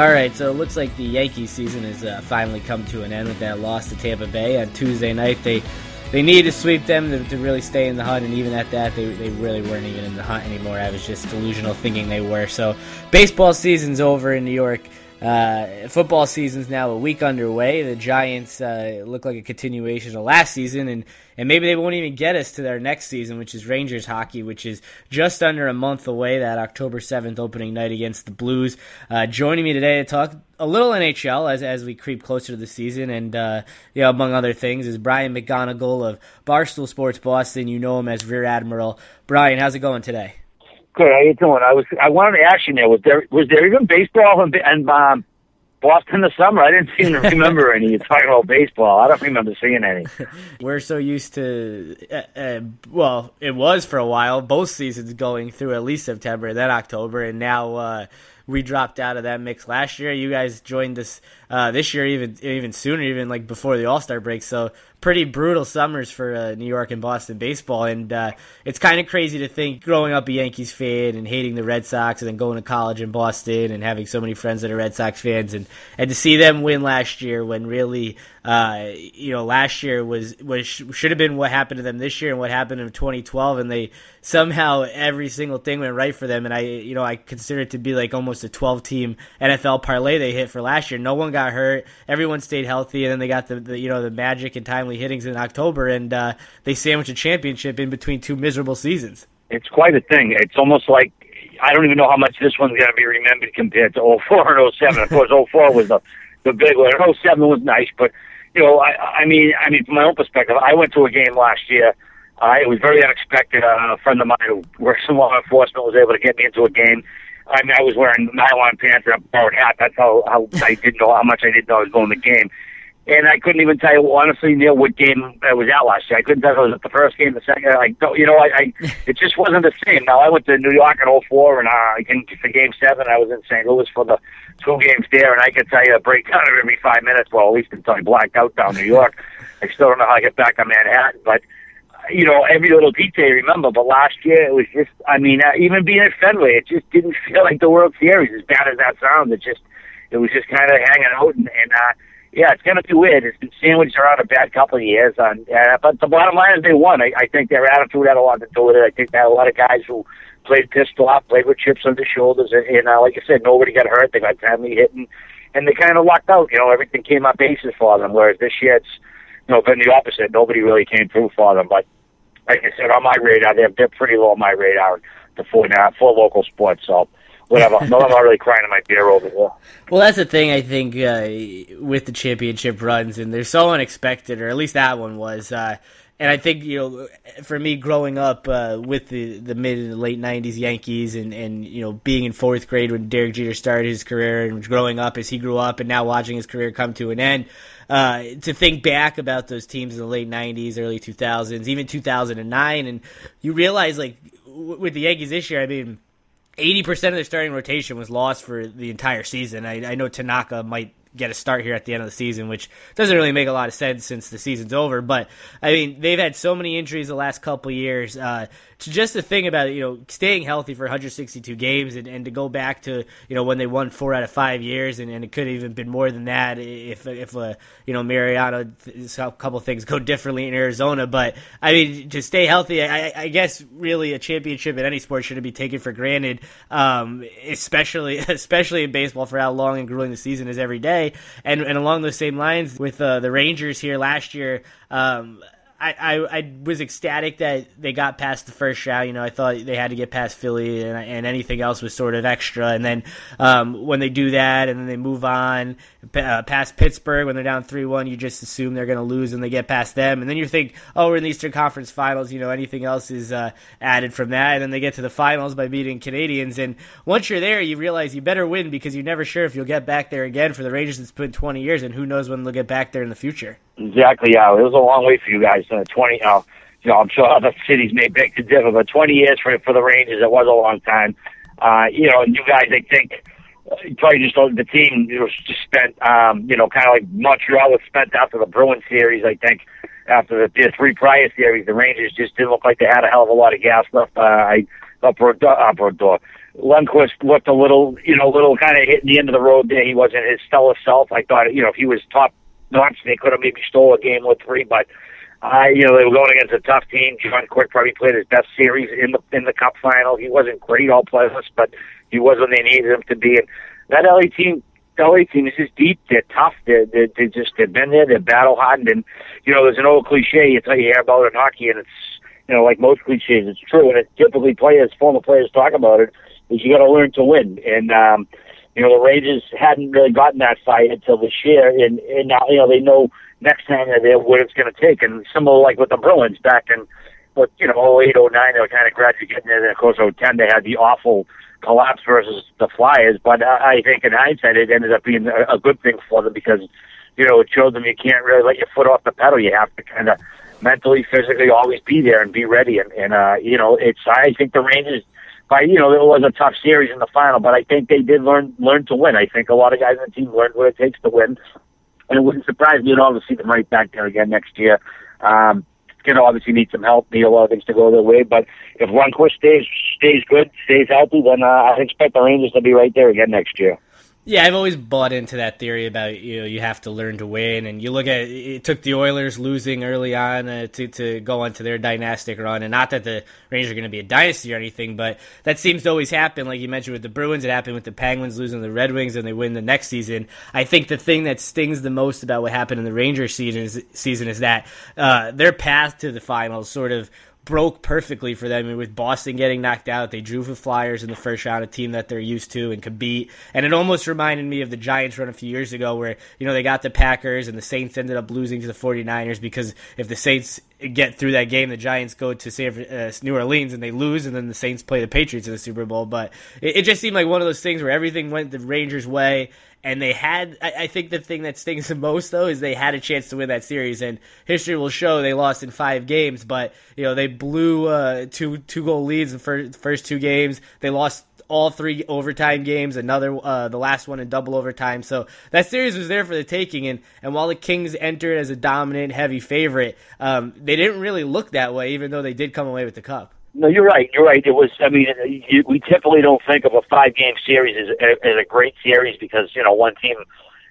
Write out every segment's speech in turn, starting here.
All right, so it looks like the Yankees season has uh, finally come to an end with that loss to Tampa Bay on Tuesday night. They they needed to sweep them to, to, really stay in the hunt, and even at that, they, they really weren't even in the hunt anymore. I was just delusional thinking they were. So, baseball season's over in New York. Uh, football season's now a week underway. The Giants uh, look like a continuation of last season, and, and maybe they won't even get us to their next season, which is Rangers hockey, which is just under a month away. That October seventh opening night against the Blues. Uh, joining me today to talk a little NHL as as we creep closer to the season, and uh, you know, among other things, is Brian McGonagle of Barstool Sports Boston. You know him as Rear Admiral. Brian, how's it going today? Good. How you doing? I was. I wanted to ask you there. Was there was there even baseball and, and um, Boston this summer? I didn't seem to remember any. You're talking about baseball. I don't remember seeing any. We're so used to. Uh, uh, well, it was for a while. Both seasons going through at least September, then October, and now. Uh, we dropped out of that mix last year. You guys joined us uh, this year, even even sooner, even like before the All Star break. So pretty brutal summers for uh, New York and Boston baseball, and uh, it's kind of crazy to think growing up a Yankees fan and hating the Red Sox, and then going to college in Boston and having so many friends that are Red Sox fans, and and to see them win last year when really, uh, you know, last year was was should have been what happened to them this year and what happened in 2012, and they somehow every single thing went right for them, and I you know I consider it to be like almost a 12 team NFL parlay they hit for last year. No one got hurt, everyone stayed healthy, and then they got the, the you know the magic and timely hittings in October, and uh, they sandwich a championship in between two miserable seasons. It's quite a thing. It's almost like I don't even know how much this one's going to be remembered compared to 04 and 07. Of course, 04 was the the big one. 07 was nice, but you know, I, I mean, I mean, from my own perspective, I went to a game last year. Uh, it was very unexpected. Uh, a friend of mine who works in law enforcement was able to get me into a game. I mean, I was wearing nylon pants and a borrowed hat. That's how, how I didn't know how much I didn't know I was going to the game. And I couldn't even tell you honestly, Neil, what game I was at last year. I couldn't tell if it was the first game, the second. I don't, you know, I, I it just wasn't the same. Now I went to New York in '04, and uh, in, for Game Seven, I was in St. Louis for the two games there, and I can tell you a breakdown every five minutes. Well, at least until I blacked out down New York. I still don't know how I get back on Manhattan, but you know, every little detail you remember. But last year, it was just, I mean, uh, even being at Fenway, it just didn't feel like the World Series, as bad as that sounds. It just, it was just kind of hanging out. And, and uh, yeah, it's going to be weird. It's been sandwiched around a bad couple of years. On, uh, but the bottom line is they won. I, I think their attitude had a lot to do with it. I think had a lot of guys who played pissed off, played with chips on their shoulders. And, and uh, like I said, nobody got hurt. They got timely hitting. And they kind of lucked out. You know, everything came up bases for them. Whereas this year, it's, know, been the opposite. Nobody really came through for them. But like I said, on my radar, they're, they're pretty low on my radar for now for local sports. So whatever. no, I'm not really crying in my beer over here. Well, that's the thing I think uh, with the championship runs, and they're so unexpected, or at least that one was. Uh, and I think you know, for me, growing up uh, with the the mid and late '90s Yankees, and and you know, being in fourth grade when Derek Jeter started his career, and growing up as he grew up, and now watching his career come to an end. Uh, to think back about those teams in the late '90s, early 2000s, even 2009, and you realize like w- with the Yankees this year, I mean, 80% of their starting rotation was lost for the entire season. I, I know Tanaka might get a start here at the end of the season, which doesn't really make a lot of sense since the season's over. But I mean, they've had so many injuries the last couple years. Uh, just the thing about you know staying healthy for 162 games and, and to go back to you know when they won four out of five years and, and it could have even been more than that if if uh, you know Mariano a couple things go differently in Arizona but I mean to stay healthy I, I guess really a championship in any sport shouldn't be taken for granted um, especially especially in baseball for how long and grueling the season is every day and and along those same lines with uh, the Rangers here last year um, I, I, I was ecstatic that they got past the first round. You know, I thought they had to get past Philly, and, and anything else was sort of extra. And then um, when they do that, and then they move on uh, past Pittsburgh when they're down three one, you just assume they're going to lose, and they get past them, and then you think, oh, we're in the Eastern Conference Finals. You know, anything else is uh, added from that, and then they get to the finals by beating Canadiens. And once you're there, you realize you better win because you're never sure if you'll get back there again. For the Rangers, it's been 20 years, and who knows when they'll get back there in the future. Exactly. Yeah, it was a long way for you guys. Uh, Twenty. Uh, you know, I'm sure other cities may beg to differ, but 20 years for for the Rangers, it was a long time. Uh, you know, and you guys, I think, uh, probably just the team was just spent, um, you know, kind of like Montreal was spent after the Bruins series. I think after the, the three prior series, the Rangers just didn't look like they had a hell of a lot of gas left. Uh, I up uh, Brodeur, Lundqvist looked a little, you know, little kind of hitting the end of the road there. He wasn't his stellar self. I thought, you know, if he was top notch, they could have maybe stole a game or three, but. Uh, you know, they were going against a tough team. John Quick probably played his best series in the in the Cup final. He wasn't great all playoffs, but he was when they needed him to be. And that LA team, LA team is just deep. They're tough. They're, they're, they're just they've been there. They're battle hardened. And you know, there's an old cliche you tell you hear about in hockey, and it's you know, like most cliches, it's true. And it's typically players, former players, talk about it. Is you got to learn to win. And um, you know, the Rangers hadn't really gotten that fight until this year, and and now you know they know next time they're what it's going to take. And similar like with the Bruins back in, but you know, 08, 09, they were kind of gradually getting there. And of course, 010, they had the awful collapse versus the Flyers. But I think in hindsight, it ended up being a, a good thing for them because, you know, it showed them you can't really let your foot off the pedal. You have to kind of mentally, physically always be there and be ready. And, and uh, you know, it's, I think the Rangers, by, you know, it was a tough series in the final, but I think they did learn, learn to win. I think a lot of guys on the team learned what it takes to win. And it wouldn't surprise me at all to see them right back there again next year. Um, going to obviously need some help, need a lot of things to go their way. But if Lundqvist stays stays good, stays healthy, then uh, I expect the Rangers to be right there again next year. Yeah, I've always bought into that theory about you know you have to learn to win, and you look at it took the Oilers losing early on uh, to to go into their dynastic run, and not that the Rangers are going to be a dynasty or anything, but that seems to always happen. Like you mentioned with the Bruins, it happened with the Penguins losing the Red Wings, and they win the next season. I think the thing that stings the most about what happened in the Rangers season is, season is that uh, their path to the finals sort of broke perfectly for them. And with Boston getting knocked out, they drew the Flyers in the first round, a team that they're used to and could beat. And it almost reminded me of the Giants run a few years ago where, you know, they got the Packers and the Saints ended up losing to the 49ers because if the Saints get through that game, the Giants go to San, uh, New Orleans and they lose, and then the Saints play the Patriots in the Super Bowl. But it, it just seemed like one of those things where everything went the Rangers' way and they had I, I, think the thing that stings the most though is they had a chance to win that series and history will show they lost in five games but you know they blew uh, two two goal leads in the first two games. They lost all three overtime games another uh, the last one in double overtime. So that series was there for the taking and and while the kings entered as a dominant heavy favorite um, they didn't really look that way even though they did come away with the cup no, you're right. You're right. It was. I mean, you, we typically don't think of a five game series as, as a great series because you know one team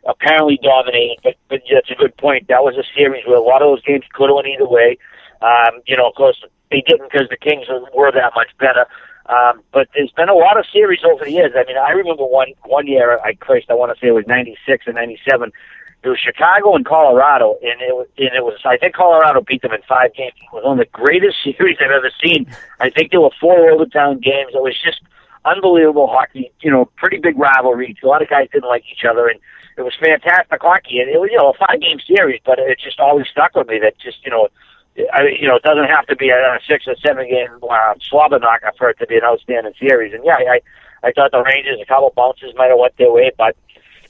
apparently dominated. But but that's a good point. That was a series where a lot of those games could have went either way. Um, you know, of course they didn't because the Kings were that much better. Um, but there's been a lot of series over the years. I mean, I remember one one year. I Christ, I want to say it was '96 and '97 it was Chicago and Colorado, and it was, and it was I think Colorado beat them in five games. It was one of the greatest series I've ever seen. I think there were four overtime games. It was just unbelievable hockey. You know, pretty big rivalry. A lot of guys didn't like each other, and it was fantastic hockey. And it was you know a five game series, but it just always stuck with me that just you know. I, you know, it doesn't have to be a, a six or seven game uh, slobber knocker for it to be an outstanding series. And yeah, I, I thought the Rangers a couple bounces might have went their way, but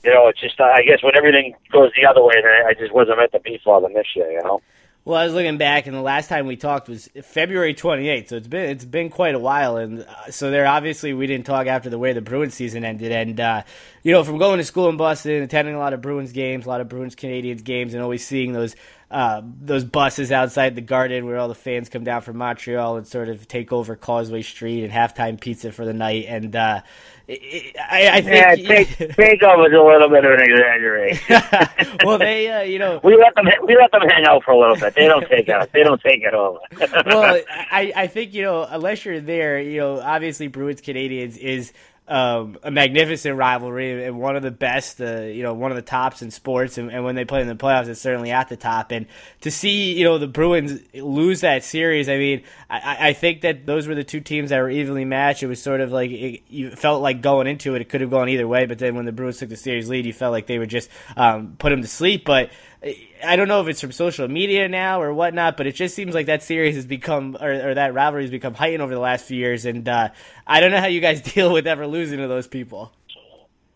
you know, it's just I guess when everything goes the other way, I just wasn't meant to be for this year. You know. Well, I was looking back, and the last time we talked was February 28th, so it's been it's been quite a while, and uh, so there obviously we didn't talk after the way the Bruins season ended, and uh, you know from going to school in Boston, attending a lot of Bruins games, a lot of Bruins Canadiens games, and always seeing those uh, those buses outside the Garden where all the fans come down from Montreal and sort of take over Causeway Street and halftime pizza for the night, and uh, I, I think yeah, take, takeover is a little bit of an exaggeration. well, they, uh, you know, we let them we let them hang out for a little bit. They don't take out. They don't take it over. well, I, I think you know, unless you're there, you know, obviously Bruins Canadiens is um, a magnificent rivalry and one of the best, uh, you know, one of the tops in sports. And, and, when they play in the playoffs, it's certainly at the top. And to see, you know, the Bruins lose that series, I mean, I, I think that those were the two teams that were evenly matched. It was sort of like it, you felt like going into it, it could have gone either way. But then when the Bruins took the series lead, you felt like they would just um, put them to sleep. But I don't know if it's from social media now or whatnot, but it just seems like that series has become, or, or that rivalry has become heightened over the last few years. And uh, I don't know how you guys deal with ever losing to those people.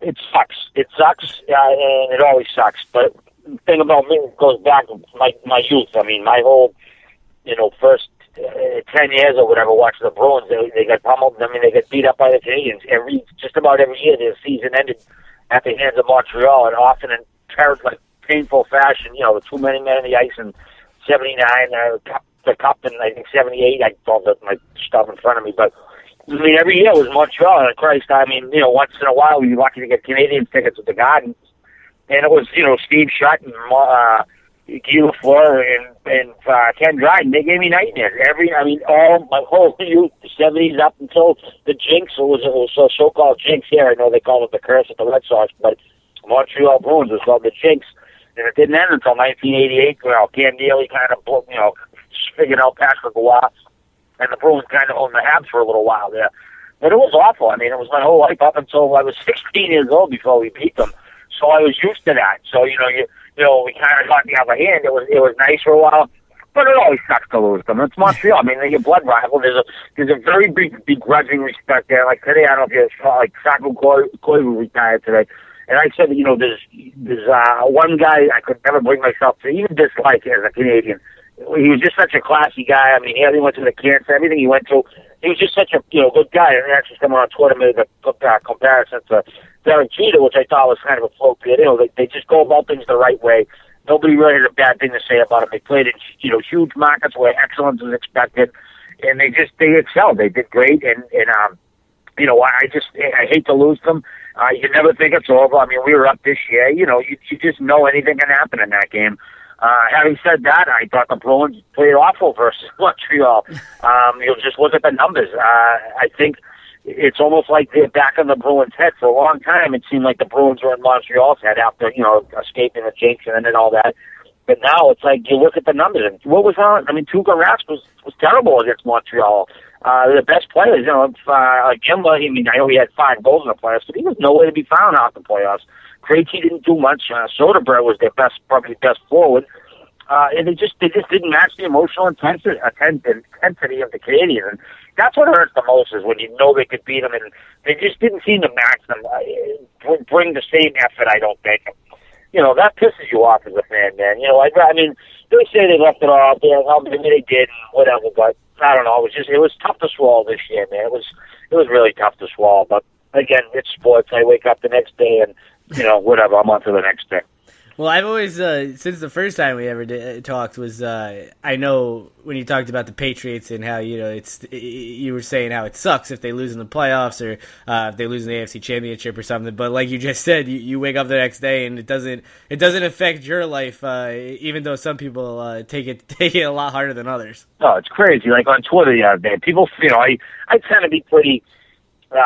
It sucks. It sucks, uh, and it always sucks. But the thing about me goes back to my my youth. I mean, my whole, you know, first uh, ten years or whatever, watching the Bruins, they, they got pummeled. I mean, they got beat up by the Canadiens every just about every year. Their season ended at the hands of Montreal, and often in terrible, like painful fashion. You know, the too many men on the ice in '79, uh, the cup in I think '78. I don't my stuff in front of me, but I mean, every year was Montreal. And Christ, I mean, you know, once in a while we'd be lucky to get Canadian tickets at the Garden, and it was you know Steve Shutt and uh, Guy Lafleur and and uh, Ken Dryden. They gave me nightmares. Every, I mean, all my whole youth, the seventies up until the jinx. It was it was a so-called jinx here. I know they call it the curse at the Red Sox, but Montreal Bruins was called the jinx, and it didn't end until 1988. Well, Cam Neely kind of you know figured out Patrick Roy and the Bruins kind of owned the Habs for a little while there. But it was awful. I mean, it was my whole life up until I was 16 years old before we beat them. So I was used to that. So you know, you you know, we kind of got the upper hand. It was it was nice for a while, but it always sucks to lose them. It's Montreal. I mean, they're your blood rival. There's a there's a very big begrudging respect there. Like today, I don't know if you saw like Saku Koivu retired today. And I said, you know, there's there's uh, one guy I could never bring myself to even dislike as a Canadian he was just such a classy guy. I mean, he went to the camps, everything he went through. He was just such a you know good guy. And actually, someone on Twitter made a uh, comparison to Derek Jeter, which I thought was kind of appropriate. You know, they, they just go about things the right way. Nobody really had a bad thing to say about him. They played in you know huge markets where excellence is expected, and they just they excelled. They did great, and and um, you know, I just I hate to lose them. Uh, you never think it's over. I mean, we were up this year. You know, you, you just know anything can happen in that game. Uh, having said that, I thought the Bruins played awful versus Montreal. Um, you know, just look at the numbers. Uh, I think it's almost like they're back on the Bruins' head. For a long time, it seemed like the Bruins were in Montreal's head after, you know, escaping the jinx and all that. But now it's like you look at the numbers and what was on? I mean, Tuukka Rask was was terrible against Montreal. Uh, the best players, you know, uh, like Emma. I mean, I know he had five goals in the playoffs, but he was nowhere to be found out the playoffs. Krejci didn't do much. Uh, Soderberg was their best, probably best forward. Uh, and they just they just didn't match the emotional intensity intensity of the Canadiens. And that's what hurts the most is when you know they could beat them, and they just didn't seem to match them, uh, bring the same effort. I don't think. You know that pisses you off as a fan, man. You know, I, I mean, they say they left it all out there. Well, maybe they did, whatever. But I don't know. It was just it was tough to swallow this year, man. It was it was really tough to swallow. But again, it's sports. I wake up the next day and you know whatever. I'm on to the next day. Well, I've always uh, since the first time we ever did, uh, talked was uh, I know when you talked about the Patriots and how you know it's you were saying how it sucks if they lose in the playoffs or uh, if they lose in the AFC Championship or something. But like you just said, you, you wake up the next day and it doesn't it doesn't affect your life, uh, even though some people uh, take it take it a lot harder than others. Oh, it's crazy! Like on Twitter the other day, people you know I I tend to be pretty. Uh,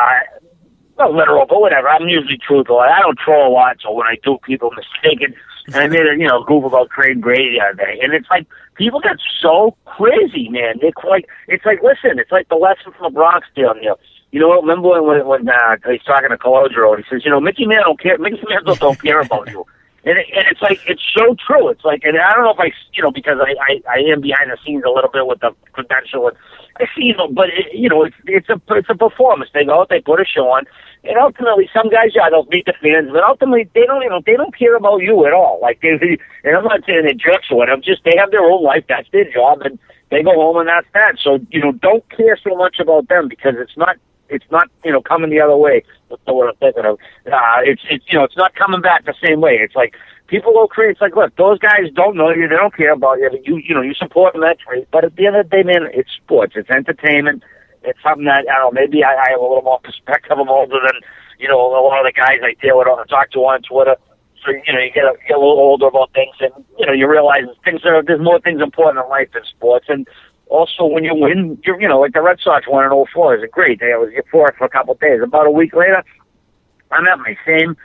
not literal, but whatever. I'm usually truthful. I don't troll a lot, so when I do, people mistaken. And I made a you know goof about Craig Brady the other day, and it's like people get so crazy, man. It's like it's like listen, it's like the lesson from the Bronx Tale. You know, you know, what remember when when, when uh, he's talking to Calogero, and he says, you know, Mickey Mantle don't care. Mickey Mantle don't care about you. And, it, and it's like it's so true. It's like, and I don't know if I, you know, because I I, I am behind the scenes a little bit with the credential, and I see them, but it, you know, it's it's a it's a performance. They go out, they put a show on, and ultimately, some guys, yeah, they'll meet the fans, but ultimately, they don't, you know, they don't care about you at all. Like, they, and I'm not saying they're jerks or whatever. Just they have their own life. That's their job, and they go home, and that's that. So, you know, don't care so much about them because it's not, it's not, you know, coming the other way. That's not what I'm thinking of. Uh, it's, it's, you know, it's not coming back the same way. It's like people go crazy. It's like, look, those guys don't know you. They don't care about you. You, you know, you support them. That's great. But at the end of the day, man, it's sports. It's entertainment it's something that I don't know. Maybe I, I have a little more perspective. I'm older than you know a lot of the guys I deal with or talk to on Twitter. So you know you get a, get a little older about things, and you know you realize things are there's more things important in life than sports. And also when you win, you're you know like the Red Sox won in 04 is a great. I was for it for a couple of days. About a week later, I'm at my same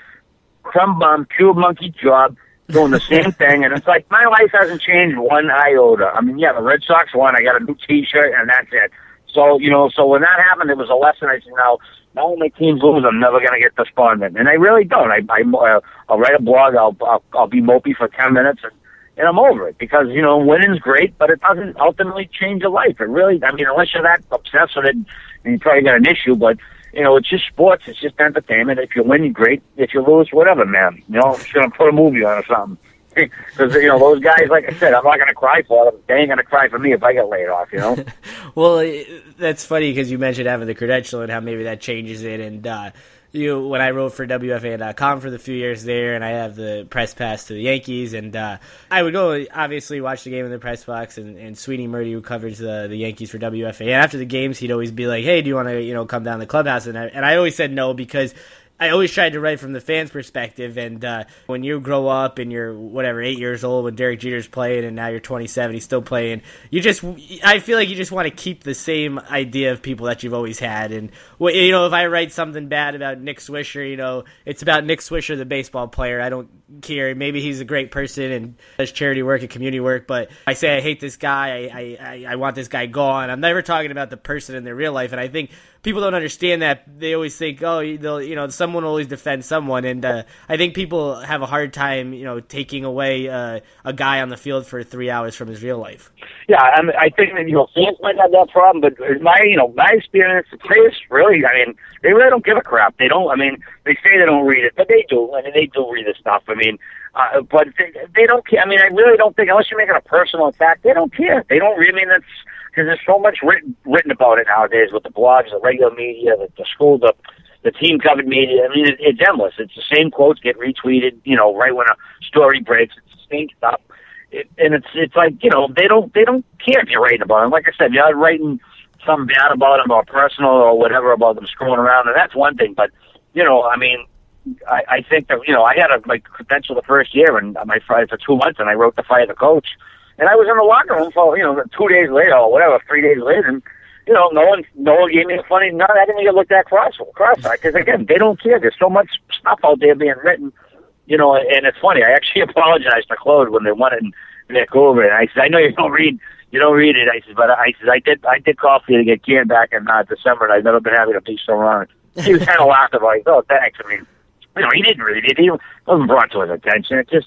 crumb bum cube monkey job doing the same thing, and it's like my life hasn't changed one iota. I mean, yeah, the Red Sox won. I got a new T-shirt, and that's it. So, you know, so when that happened, it was a lesson. I said, now, now when my teams lose, I'm never going to get despondent. And I really don't. I, I, uh, I'll write a blog. I'll, I'll, I'll be mopey for 10 minutes and, and I'm over it because, you know, winning's great, but it doesn't ultimately change your life. It really, I mean, unless you're that obsessed with it, you probably got an issue, but, you know, it's just sports. It's just entertainment. If you win, great. If you lose, whatever, man. You know, I'm to put a movie on or something because you know those guys. Like I said, I'm not to cry for them. They ain't to cry for me if I get laid off. You know. well, that's funny because you mentioned having the credential and how maybe that changes it, and uh, you when I wrote for WFAN.com for the few years there, and I have the press pass to the Yankees, and uh, I would go obviously watch the game in the press box, and, and Sweeny Murti, who covers the the Yankees for WFAN, after the games, he'd always be like, "Hey, do you want to you know come down to the clubhouse?" And I, and I always said no because I always tried to write from the fans' perspective. And uh, when you grow up and you're whatever eight years old when Derek Jeter's playing, and now you're 27, he's still playing. You just, I feel like you just want to keep the same idea of people that you've always had. And you know, if I write something bad about Nick Swisher, you know, it's about Nick Swisher, the baseball player. I don't care. Maybe he's a great person and does charity work and community work, but I say I hate this guy. I I, I want this guy gone. I'm never talking about the person in their real life, and I think people don't understand that. They always think, oh, they'll, you know, someone will always defend someone, and uh, I think people have a hard time, you know, taking away uh, a guy on the field for three hours from his real life. Yeah, I, mean, I think that you know fans might have that problem, but my you know my experience, the players really, I mean, they really don't give a crap. They don't. I mean, they say they don't read it, but they do. I mean, they do read the stuff. I mean, uh, but they, they don't care. I mean, I really don't think unless you're making a personal attack, they don't care. They don't. I mean, that's because there's so much written written about it nowadays with the blogs, the regular media, the, the school, the the team covered media. I mean, it, it's endless. It's the same quotes get retweeted. You know, right when a story breaks, it's the same stuff. It, and it's it's like you know they don't they don't care if you're writing about them. Like I said, you're writing something bad about them or personal or whatever about them screwing around, and that's one thing. But you know, I mean, I, I think that you know I had a my credential the first year and my for two months, and I wrote to fire the coach. And I was in the locker room for, you know, two days later or whatever, three days later, and, you know, no one, no one gave me a funny, none, I didn't get looked at cross, cross-eyed, because again, they don't care. There's so much stuff out there being written, you know, and it's funny. I actually apologized to Claude when they wanted Nick over, and I said, I know you don't read, you don't read it. I said, but I said, I did, I did call for you to get Kieran back in uh, December, and I've never been happy to be so wrong. He was kind of laughing like, oh, thanks. I mean, you know, he didn't read it. He wasn't brought to his attention. It just,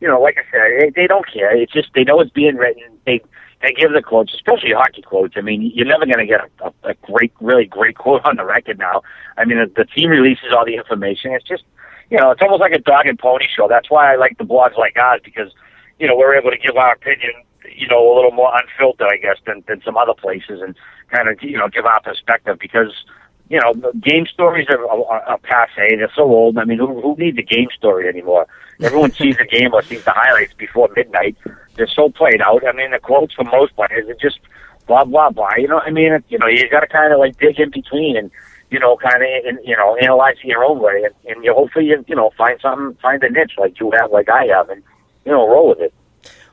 you know, like I said, they, they don't care. It's just they know it's being written. They they give the quotes, especially hockey quotes. I mean, you're never going to get a, a, a great, really great quote on the record now. I mean, the, the team releases all the information. It's just, you know, it's almost like a dog and pony show. That's why I like the blogs like ours because, you know, we're able to give our opinion, you know, a little more unfiltered, I guess, than than some other places, and kind of, you know, give our perspective because you know, game stories are, are, are passe. They're so old. I mean, who, who needs a game story anymore? Everyone sees the game or sees the highlights before midnight. They're so played out. I mean, the quotes from most players are just blah blah blah. You know, I mean, you know, you got to kind of like dig in between and you know, kind of you know, analyze your own way, and, and you hopefully you you know find something, find a niche like you have, like I have, and you know, roll with it.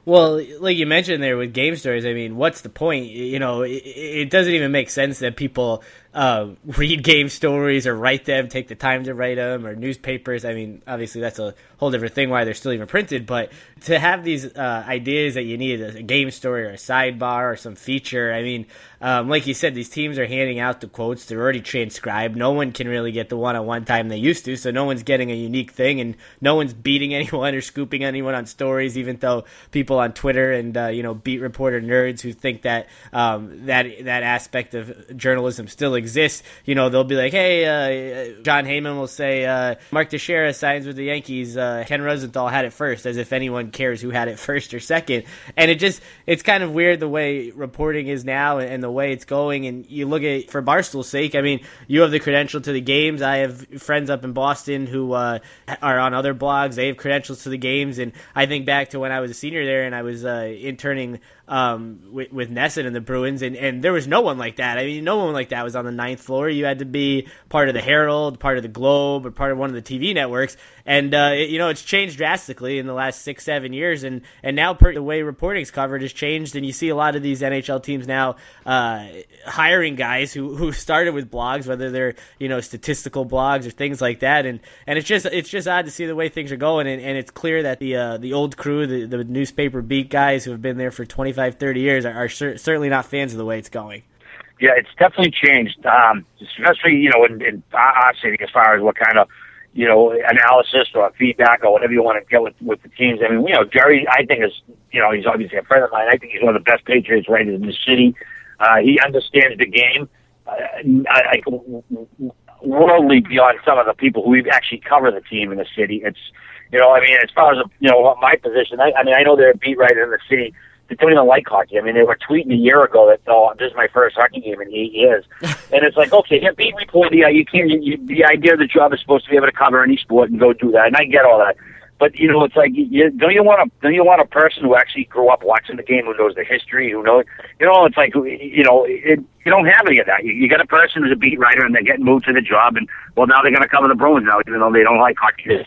Well, like you mentioned there with game stories, I mean, what's the point? You know, it, it doesn't even make sense that people uh, read game stories or write them, take the time to write them, or newspapers. I mean, obviously that's a whole different thing why they're still even printed. But to have these uh, ideas that you need a, game story or a sidebar or some feature, I mean, um, like you said, these teams are handing out the quotes. They're already transcribed. No one can really get the one-on-one time they used to, so no one's getting a unique thing, and no one's beating anyone or scooping anyone on stories. Even though people on Twitter and uh, you know beat reporter nerds who think that um, that that aspect of journalism still exists exists, you know, they'll be like, hey, uh, Jon Heyman will say, uh, Mark Teixeira signs with the Yankees. Uh, Ken Rosenthal had it first, as if anyone cares who had it first or second. And it just, it's kind of weird the way reporting is now and the way it's going. And you look at, for Barstool's sake, I mean, you have the credential to the games. I have friends up in Boston who uh, are on other blogs. They have credentials to the games. And I think back to when I was a senior there and I was uh, interning um, with, with NESN and the Bruins, and, and there was no one like that. I mean, no one like that was on the ninth floor. You had to be part of the Herald, part of the Globe, or part of one of the TV networks. And uh, it, you know, it's changed drastically in the last six, seven years, and and now per, the way reporting's covered has changed, and you see a lot of these NHL teams now uh, hiring guys who who started with blogs, whether they're you know statistical blogs or things like that, and and it's just it's just odd to see the way things are going, and, and it's clear that the uh, the old crew, the, the newspaper beat guys who have been there for 25, 30 years, are, are cer- certainly not fans of the way it's going. Yeah, it's definitely changed, um, especially you know in, in our city as far as what kind of you know, analysis or feedback or whatever you want to get with, with the teams. I mean, you know, Jerry, I think is, you know, he's obviously a friend of mine. I think he's one of the best Patriots writers in the city. Uh, he understands the game. Uh, I, I, worldly beyond some of the people who actually cover the team in the city. It's, you know, I mean, as far as, you know, my position, I, I mean, I know they're a beat writer in the city that don't even like hockey. I mean, they were tweeting a year ago that oh, this is my first hockey game in eight years, and it's like okay, yeah, beat report. Yeah, you can't. You, you, the idea of the job is supposed to be able to cover any sport and go do that, and I get all that. But you know, it's like you, don't you want a don't you want a person who actually grew up watching the game, who knows the history, who knows you know, it's like you know, it, you don't have any of that. You, you got a person who's a beat writer, and they're getting moved to the job, and well, now they're going to cover the Bruins now, even though they don't like hockey.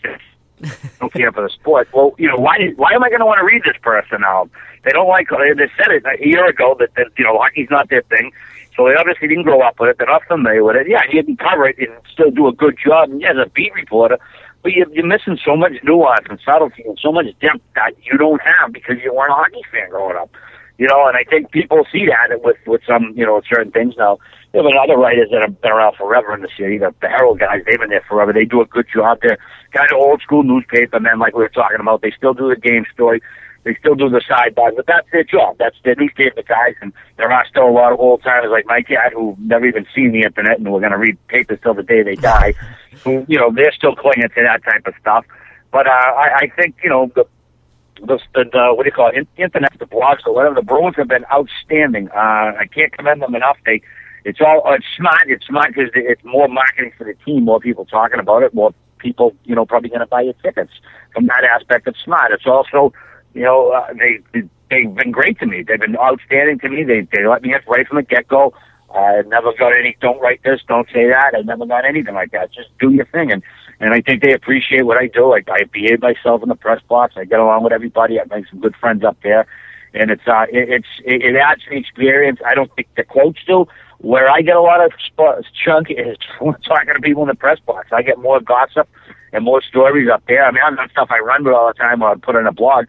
Don't care for the sport. Well, you know, why why am I going to want to read this person now? They don't like. Uh, they said it a year ago that, that you know hockey's not their thing. So they obviously didn't grow up with it. They're not familiar with it. Yeah, you can cover it and still do a good job. And yeah, as a beat reporter, but you're, you're missing so much nuance and subtlety and so much depth that you don't have because you weren't a hockey fan growing up. You know, and I think people see that with with some you know certain things now. There have other writers that have been around forever in the city. The, the Herald guys, they've been there forever. They do a good job. They're kind of old school newspaper men, like we were talking about. They still do the game story. They still do the sidebars, but that's their job. That's their newspaper guys. And there are still a lot of old timers like my dad who never even seen the internet and we're going to read papers till the day they die. who, you know, they're still clinging to that type of stuff. But uh, I, I think, you know, the the, the what do you call it, internet, the blogs or whatever. The Bruins have been outstanding. Uh, I can't commend them enough. They, it's all it's smart. It's smart because it's more marketing for the team, more people talking about it, more people, you know, probably going to buy your tickets. From that aspect, it's smart. It's also you know, uh, they they've been great to me. They've been outstanding to me. They they let me in right from the get go. I never got any. Don't write this. Don't say that. I never got anything like that. Just do your thing, and and I think they appreciate what I do. Like I behave myself in the press box. I get along with everybody. I make some good friends up there, and it's uh it, it's it, it adds the experience. I don't think the quotes do. Where I get a lot of sp- chunk is talking to people in the press box. I get more gossip and more stories up there. I mean, I'm not stuff I run with all the time or I put in a blog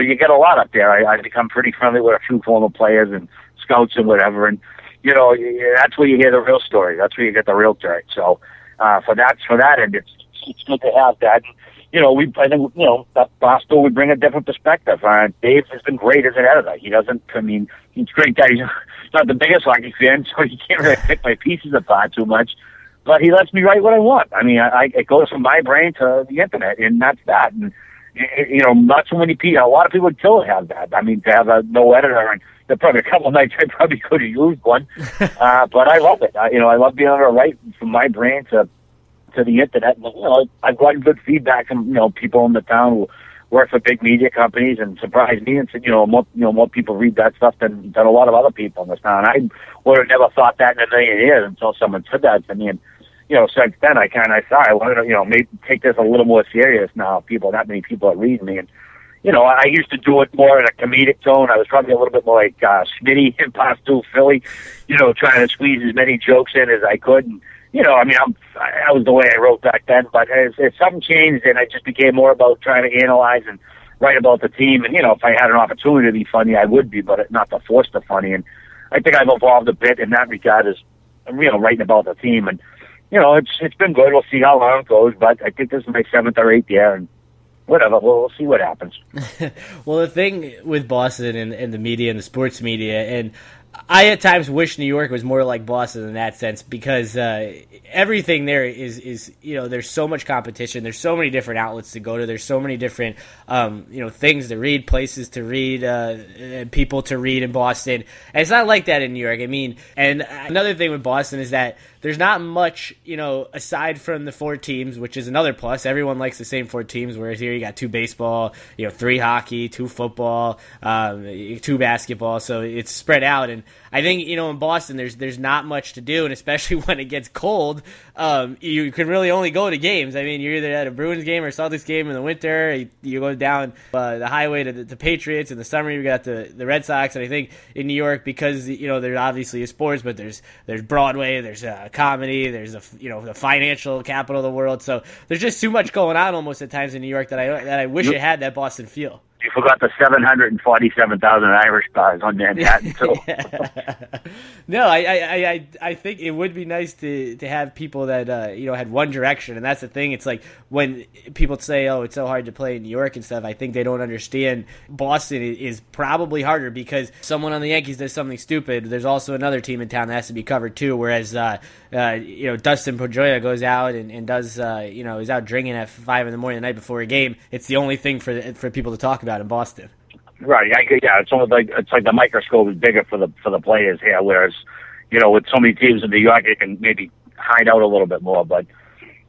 but you get a lot up there. I, I've become pretty friendly with a few former players and scouts and whatever, and you know that's where you hear the real story. That's where you get the real dirt. So uh, for that for that end, it's it's good to have that. And, you know, we I think you know that Boston would bring a different perspective. Uh, Dave has been great as an editor. He doesn't. I mean, he's great that he's not the biggest hockey fan, so he can't really pick my pieces apart too much. But he lets me write what I want. I mean, I, it goes from my brain to the internet, and that's that. And you know, not so many people. A lot of people would still have that. I mean, to have a no editor, and there probably a couple of nights I probably could have used one. uh, but I love it. I, you know, I love being able to write from my brain to to the internet. And, you know, I've gotten good feedback from you know people in the town who work for big media companies and surprised me and said, you know, more you know more people read that stuff than than a lot of other people in this town. I would have never thought that in a million years until someone said that to me. And you know, since then I kind of thought I wanted to, you know, maybe take this a little more serious now. People, not many people are reading me, and you know, I used to do it more in a comedic tone. I was probably a little bit more like uh, Smitty in Barstool Philly, you know, trying to squeeze as many jokes in as I could. And, you know, I mean, I'm, that was the way I wrote back then. But as, as something changed, and I just became more about trying to analyze and write about the team. And you know, if I had an opportunity to be funny, I would be, but not to force the funny. And I think I've evolved a bit in that regard, as you know, writing about the team and you know, it's it's been good. We'll see how long it goes, but I think this is my seventh or eighth year, and whatever. We'll, we'll see what happens. well, the thing with Boston and, and the media and the sports media, and I at times wish New York was more like Boston in that sense because uh, everything there is is you know there's so much competition. There's so many different outlets to go to. There's so many different um, you know things to read, places to read, uh, people to read in Boston. And it's not like that in New York. I mean, and another thing with Boston is that there's not much, you know, aside from the four teams, which is another plus. Everyone likes the same four teams, whereas here you got two baseball, you know, three hockey, two football, um, two basketball. So it's spread out, and I think you know in Boston there's there's not much to do, and especially when it gets cold, um, you can really only go to games. I mean, you're either at a Bruins game or Celtics game in the winter. You, you go down uh, the highway to the, Patriots. In the summer, you got the the Red Sox, and I think in New York because you know there's obviously a sports, but there's there's Broadway, there's uh, comedy, there's a you know the financial capital of the world. So there's just too much going on almost at times in New York that I that I wish it had that Boston feel. You forgot the seven hundred and forty-seven thousand Irish bars on Manhattan too. no, I, I, I, I think it would be nice to, to have people that uh, you know had one direction, and that's the thing. It's like when people say, "Oh, it's so hard to play in New York and stuff." I think they don't understand Boston is probably harder because someone on the Yankees does something stupid. There's also another team in town that has to be covered too. Whereas uh, uh, you know Dustin Pedroia goes out and, and does uh, you know is out drinking at five in the morning the night before a game. It's the only thing for for people to talk about in Boston. Right. I, yeah. It's almost like it's like the microscope is bigger for the for the players here, whereas you know with so many teams in New York, they can maybe hide out a little bit more. But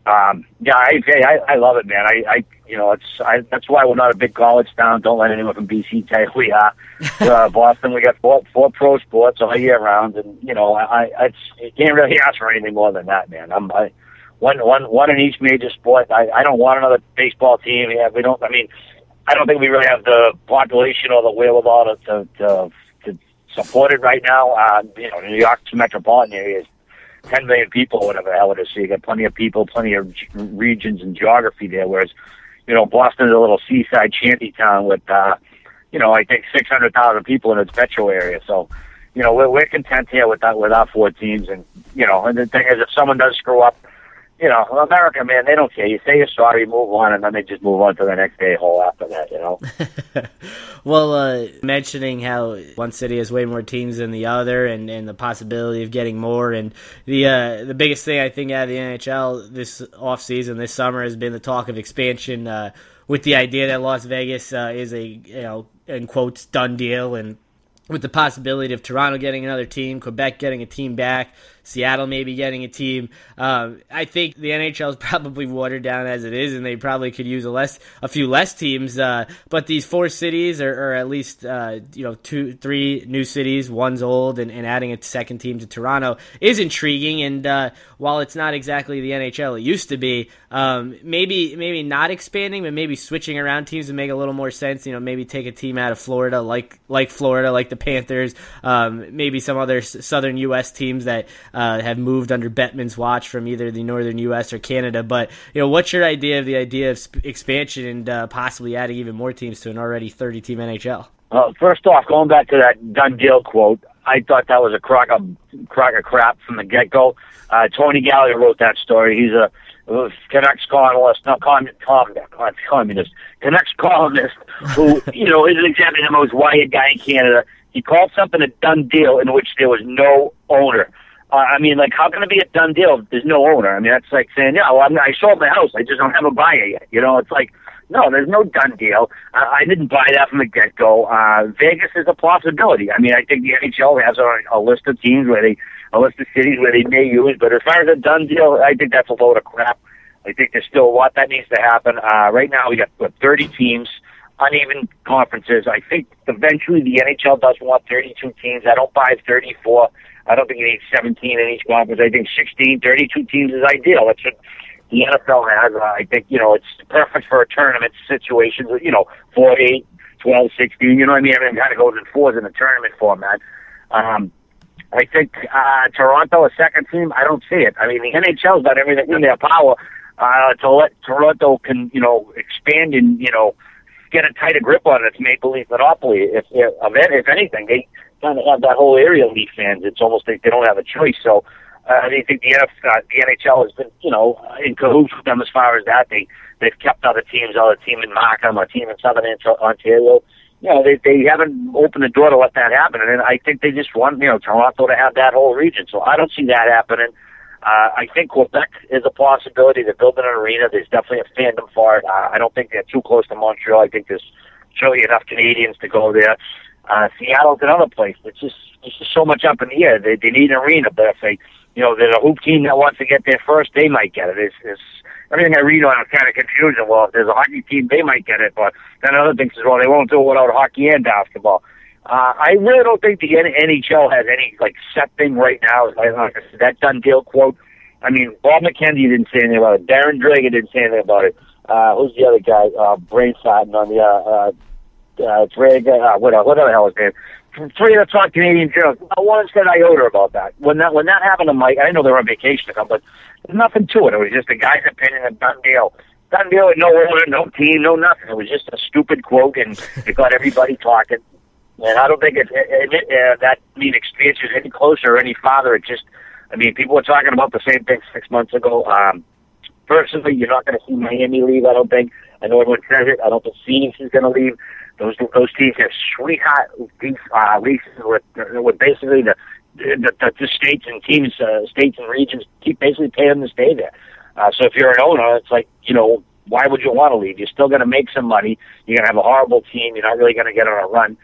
um, yeah, I, I I love it, man. I, I you know it's I, that's why we're not a big college town. Don't let anyone from BC tell you we are. uh, Boston, we got four four pro sports all year round, and you know I, I it's you can't really ask for anything more than that, man. I'm I one one one in each major sport. I I don't want another baseball team. Yeah, we don't. I mean I don't think we really have the population or the wherewithal to, to, to, support it right now. Uh, you know, New York's metropolitan area is 10 million people, whatever the hell it is. So you got plenty of people, plenty of regions and geography there. Whereas, you know, Boston is a little seaside shanty town with, uh, you know, I think 600,000 people in its metro area. So, you know, we're, we're content here with that, with our four teams. And, you know, and the thing is, if someone does screw up, you know, America, man, they don't care. You say you're sorry, move on, and then they just move on to the next day hole after that, you know? well, uh, mentioning how one city has way more teams than the other and, and the possibility of getting more, and the uh, the biggest thing I think out of the NHL this off season, this summer, has been the talk of expansion uh, with the idea that Las Vegas uh, is a, you know, in quotes, done deal, and with the possibility of Toronto getting another team, Quebec getting a team back, Seattle maybe getting a team. Um, I think the NHL is probably watered down as it is, and they probably could use a less, a few less teams. Uh, but these four cities, or, at least uh, you know two, three new cities, one's old, and, and, adding a second team to Toronto is intriguing. And uh, while it's not exactly the NHL it used to be, um, maybe maybe not expanding, but maybe switching around teams would make a little more sense. You know, maybe take a team out of Florida, like like Florida, like the Panthers, um, maybe some other southern U.S. teams that uh, have moved under Bettman's watch from either the northern U.S. or Canada. But you know, what's your idea of the idea of sp- expansion and uh, possibly adding even more teams to an already 30 team NHL? Well, first off, going back to that done deal quote, I thought that was a crock of crock of crap from the get go. Uh, Tony Gallagher wrote that story. He's a Canucks columnist, not communist, communist, Canucks columnist who, you know, isn't exactly the most wired guy in Canada. He called something a done deal in which there was no owner. I mean, like, how can it be a done deal there's no owner? I mean, that's like saying, yeah, well, I'm, I sold my house. I just don't have a buyer yet. You know, it's like, no, there's no done deal. Uh, I didn't buy that from the get go. Uh, Vegas is a possibility. I mean, I think the NHL has a, a list of teams where they, a list of cities where they may use, but as far as a done deal, I think that's a load of crap. I think there's still a lot that needs to happen. Uh, right now, we got what, 30 teams, uneven conferences. I think eventually the NHL does want 32 teams. I don't buy 34. I don't think you need 17 in each conference. I think 16, 32 teams is ideal. That's what the NFL has. Uh, I think, you know, it's perfect for a tournament situation. You know, 4, 8, 12, 16, you know what I mean? Everything kind of goes in fours in the tournament format. Um, I think uh, Toronto, a second team, I don't see it. I mean, the NHL's done everything in their power uh, to let Toronto can, you know, expand and, you know, get a tighter grip on its Maple Leaf monopoly. If, if, if anything, they kind of have that whole area Leaf fans. It's almost like they don't have a choice. So uh, I think the, NF, uh, the NHL has been, you know, in cahoots with them as far as that. They they've kept other teams, other team in Markham, a team in Southern Ontario. You know, they they haven't opened the door to let that happen, and I think they just want you know Toronto to have that whole region. So I don't see that happening. Uh, I think Quebec is a possibility. They're building an arena. There's definitely a fandom for it. Uh, I don't think they're too close to Montreal. I think there's surely enough Canadians to go there. Uh, Seattle's another place. It's just it's just so much up in the air. They they need an arena, but if they you know there's a hoop team that wants to get there first, they might get it. It's, it's everything I read on is kind of confusing. Well, if there's a hockey team, they might get it, but then other things as well. They won't do it without hockey and basketball. Uh, I really don't think the NHL has any like set thing right now. Like that done deal quote. I mean, Bob McKenzie didn't say anything about it. Darren Dreger didn't say anything about it. Uh, who's the other guy? Uh, brain farting on the uh, uh, uh, Dreger, uh, whatever, whatever the hell his name. Three of the top Canadian journalists. Not one said iota about that. When that when that happened to Mike, I know they were on vacation to come, but there's nothing to it. It was just a guy's opinion, a done deal. Done deal with no owner, no team, no nothing. It was just a stupid quote, and it got everybody talking. And I don't think it, it, it, uh, that mean expansion is any closer or any farther. It just, I mean, people were talking about the same thing six months ago. Um, personally, you're not going to see Miami leave. I don't think. I know everyone says it. I don't think Phoenix is going to leave. Those those teams have sweetheart uh, leases with with basically the the, the, the states and teams, uh, states and regions keep basically paying to stay there. Uh, so if you're an owner, it's like you know why would you want to leave? You're still going to make some money. You're going to have a horrible team. You're not really going to get on a run.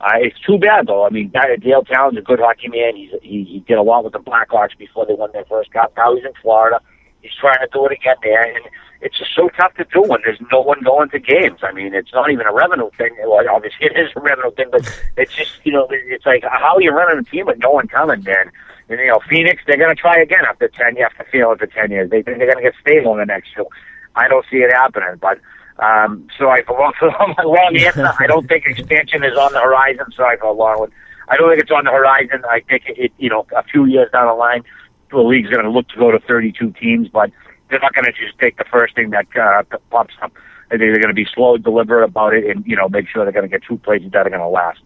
Uh, it's too bad though. I mean, Dale Tallon's a good hockey man. He's he, he did a lot with the Blackhawks before they won their first cup. Now he's in Florida. He's trying to do it again there, and it's just so tough to do when there's no one going to games. I mean, it's not even a revenue thing. Well, obviously it is a revenue thing, but it's just you know, it's like how are you running a team with no one coming, man? And you know, Phoenix, they're going to try again after ten. You have to feel for ten years. They think they're going to get stable in the next two. I don't see it happening, but um, sorry for long, for my long answer. I don't think expansion is on the horizon. Sorry for a long one. I don't think it's on the horizon. I think it, it you know, a few years down the line, the league's going to look to go to 32 teams, but they're not going to just take the first thing that uh, pops up. They're going to be slow, deliberate about it, and you know, make sure they're going to get two places that are going to last.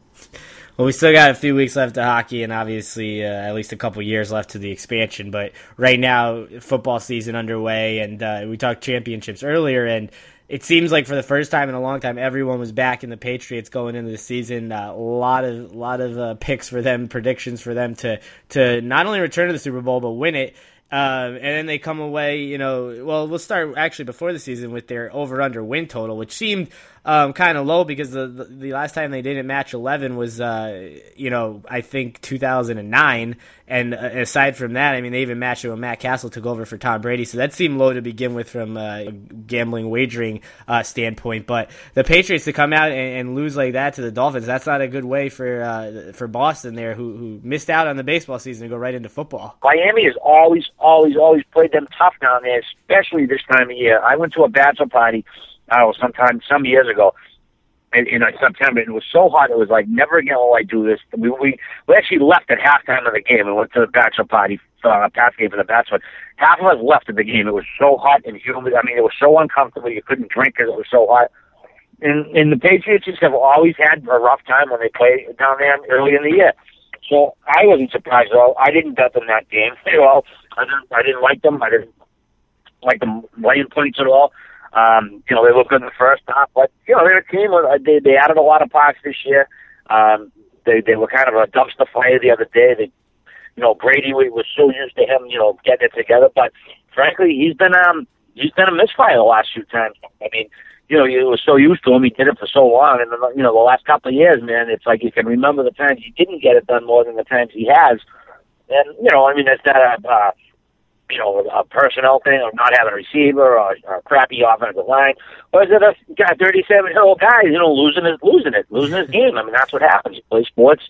Well, we still got a few weeks left of hockey, and obviously uh, at least a couple years left to the expansion. But right now, football season underway, and uh, we talked championships earlier, and it seems like for the first time in a long time, everyone was back in the Patriots going into the season. Uh, a lot of lot of uh, picks for them, predictions for them to to not only return to the Super Bowl but win it. Uh, and then they come away, you know. Well, we'll start actually before the season with their over under win total, which seemed um, kind of low because the, the, the last time they didn't match eleven was, uh, you know, I think two thousand and nine. And uh, aside from that, I mean, they even matched it when Matt Cassel took over for Tom Brady, so that seemed low to begin with from a gambling wagering uh, standpoint. But the Patriots to come out and, and, lose like that to the Dolphins, that's not a good way for uh, for Boston there, who who missed out on the baseball season to go right into football. Miami has always, always, always played them tough down there, especially this time of year. I went to a bachelor party know, sometime some years ago in, in September. And it was so hot. It was like never again will I do this. We we we actually left at halftime of the game and went to the bachelor party, uh, pass game for the bachelor. Half of us left at the game. It was so hot and humid. I mean, it was so uncomfortable. You couldn't drink because it was so hot. And and the Patriots just have always had a rough time when they play down there early in the year. So I wasn't surprised at all. I didn't bet them that game. You know, I didn't I didn't like them. I didn't like them laying points at all. Um, you know, they look good in the first half, but you know, they're a team. Uh, they they added a lot of parts this year. Um, they they were kind of a dumpster fire the other day. They, you know, Brady we was so used to him, you know, getting it together, but frankly, he's been um he's been a misfire the last few times. I mean, you know, you were so used to him. He did it for so long, and you know, the last couple of years, man, it's like you can remember the times he didn't get it done more than the times he has. And you know, I mean, it's not a uh, you know, a personnel thing of not having a receiver or, or a crappy offensive line? Or is it a guy, 37 year old guy, you know, losing his, losing it, losing his game? I mean, that's what happens. You play sports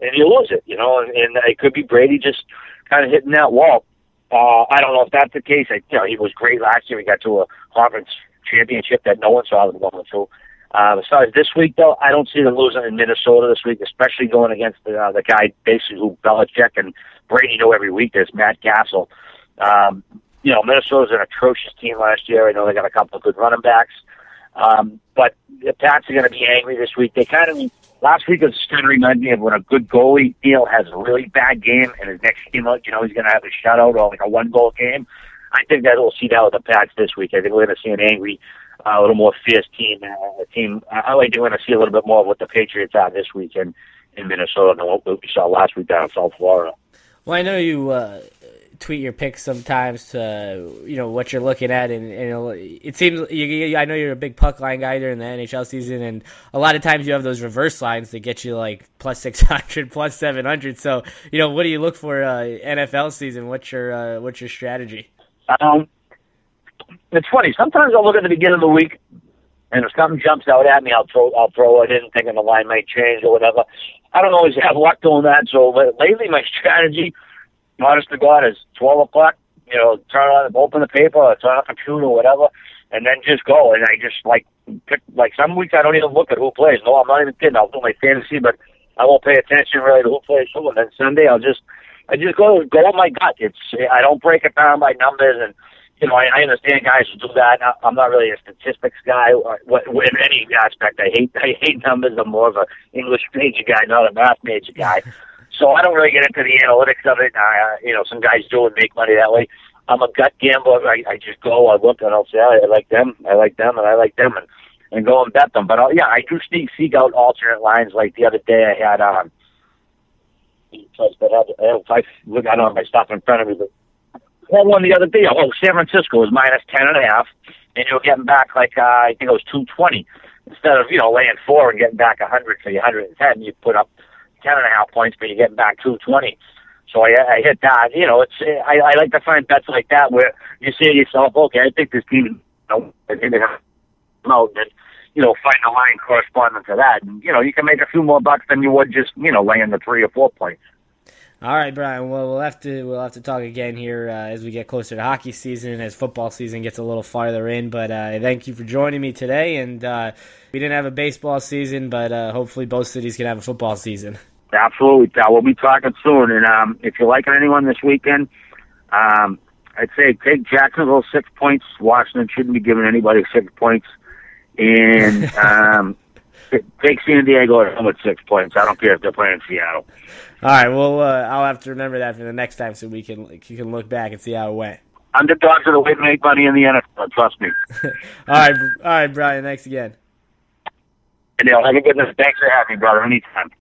and you lose it, you know, and, and it could be Brady just kind of hitting that wall. Uh, I don't know if that's the case. I, you know, he was great last year. He got to a conference championship that no one saw them going to. Uh, besides this week, though, I don't see them losing in Minnesota this week, especially going against the, uh, the guy basically who Belichick and Brady know every week. There's Matt Cassel. Um, you know, Minnesota's an atrocious team last year. I know they got a couple of good running backs. Um, but the Pats are going to be angry this week. They kind of, last week was kind of reminded me of when a good goalie, deal has a really bad game and his next game you know, he's going to have a shutout or like a one goal game. I think that we'll see that with the Pats this week. I think we're going to see an angry, uh, a little more fierce team. Uh, team. I like to want to see a little bit more of what the Patriots are this week in, in Minnesota than what we saw last week down in South Florida. Well, I know you uh, tweet your picks sometimes to you know what you're looking at, and, and it seems you, I know you're a big puck line guy during the NHL season, and a lot of times you have those reverse lines that get you like plus six hundred, plus seven hundred. So you know, what do you look for uh, NFL season? What's your uh, what's your strategy? Um, it's funny. Sometimes I'll look at the beginning of the week, and if something jumps out at me, I'll throw I'll throw it in, thinking the line might change or whatever. I don't always have luck doing that. So lately, my strategy honest to God, is 12 o'clock, you know, turn on, open the paper, or turn on the computer, or whatever, and then just go. And I just like pick, like some weeks I don't even look at who plays. No, I'm not even kidding. I'll do my fantasy, but I won't pay attention really to who plays who. And then Sunday I'll just, I just go go with my gut. It's I don't break it down by numbers and. You know, I, I understand guys who do that. I'm not really a statistics guy in any aspect. I hate I hate numbers. I'm more of a English major guy, not a math major guy. So I don't really get into the analytics of it. I, uh, you know, some guys do and make money that way. I'm a gut gambler. I, I just go, I look, and I'll say, I like them, I like them, and I like them, and and go and bet them. But I'll, yeah, I do seek seek out alternate lines. Like the other day, I had um, but if I look, I don't have my stuff in front of me, but I had one the other day. Oh, San Francisco was minus ten and a half and you're getting back like uh, I think it was two twenty instead of you know laying four and getting back a hundred for your hundred and ten. You put up ten and a half points, but you're getting back two twenty. So I, I hit that. You know, it's I, I like to find bets like that where you say to yourself, okay, I think this team, you know, I think they have out and you know find a line corresponding to that, and you know you can make a few more bucks than you would just you know laying the three or four points. All right, Brian. Well, we'll have to we'll have to talk again here uh, as we get closer to hockey season, and as football season gets a little farther in. But uh, thank you for joining me today. And uh, we didn't have a baseball season, but uh, hopefully both cities can have a football season. Absolutely, pal. We'll be talking soon. And um, if you're liking anyone this weekend, um, I'd say take Jacksonville six points. Washington shouldn't be giving anybody six points. And um, take San Diego at home with six points. I don't care if they're playing Seattle. All right. Well, uh, I'll have to remember that for the next time, so we can you can look back and see how it went. Underdogs are the way to make money in the NFL. Trust me. all right, all right, Brian. Thanks again. And have a good night. Thanks for having me, brother. Anytime.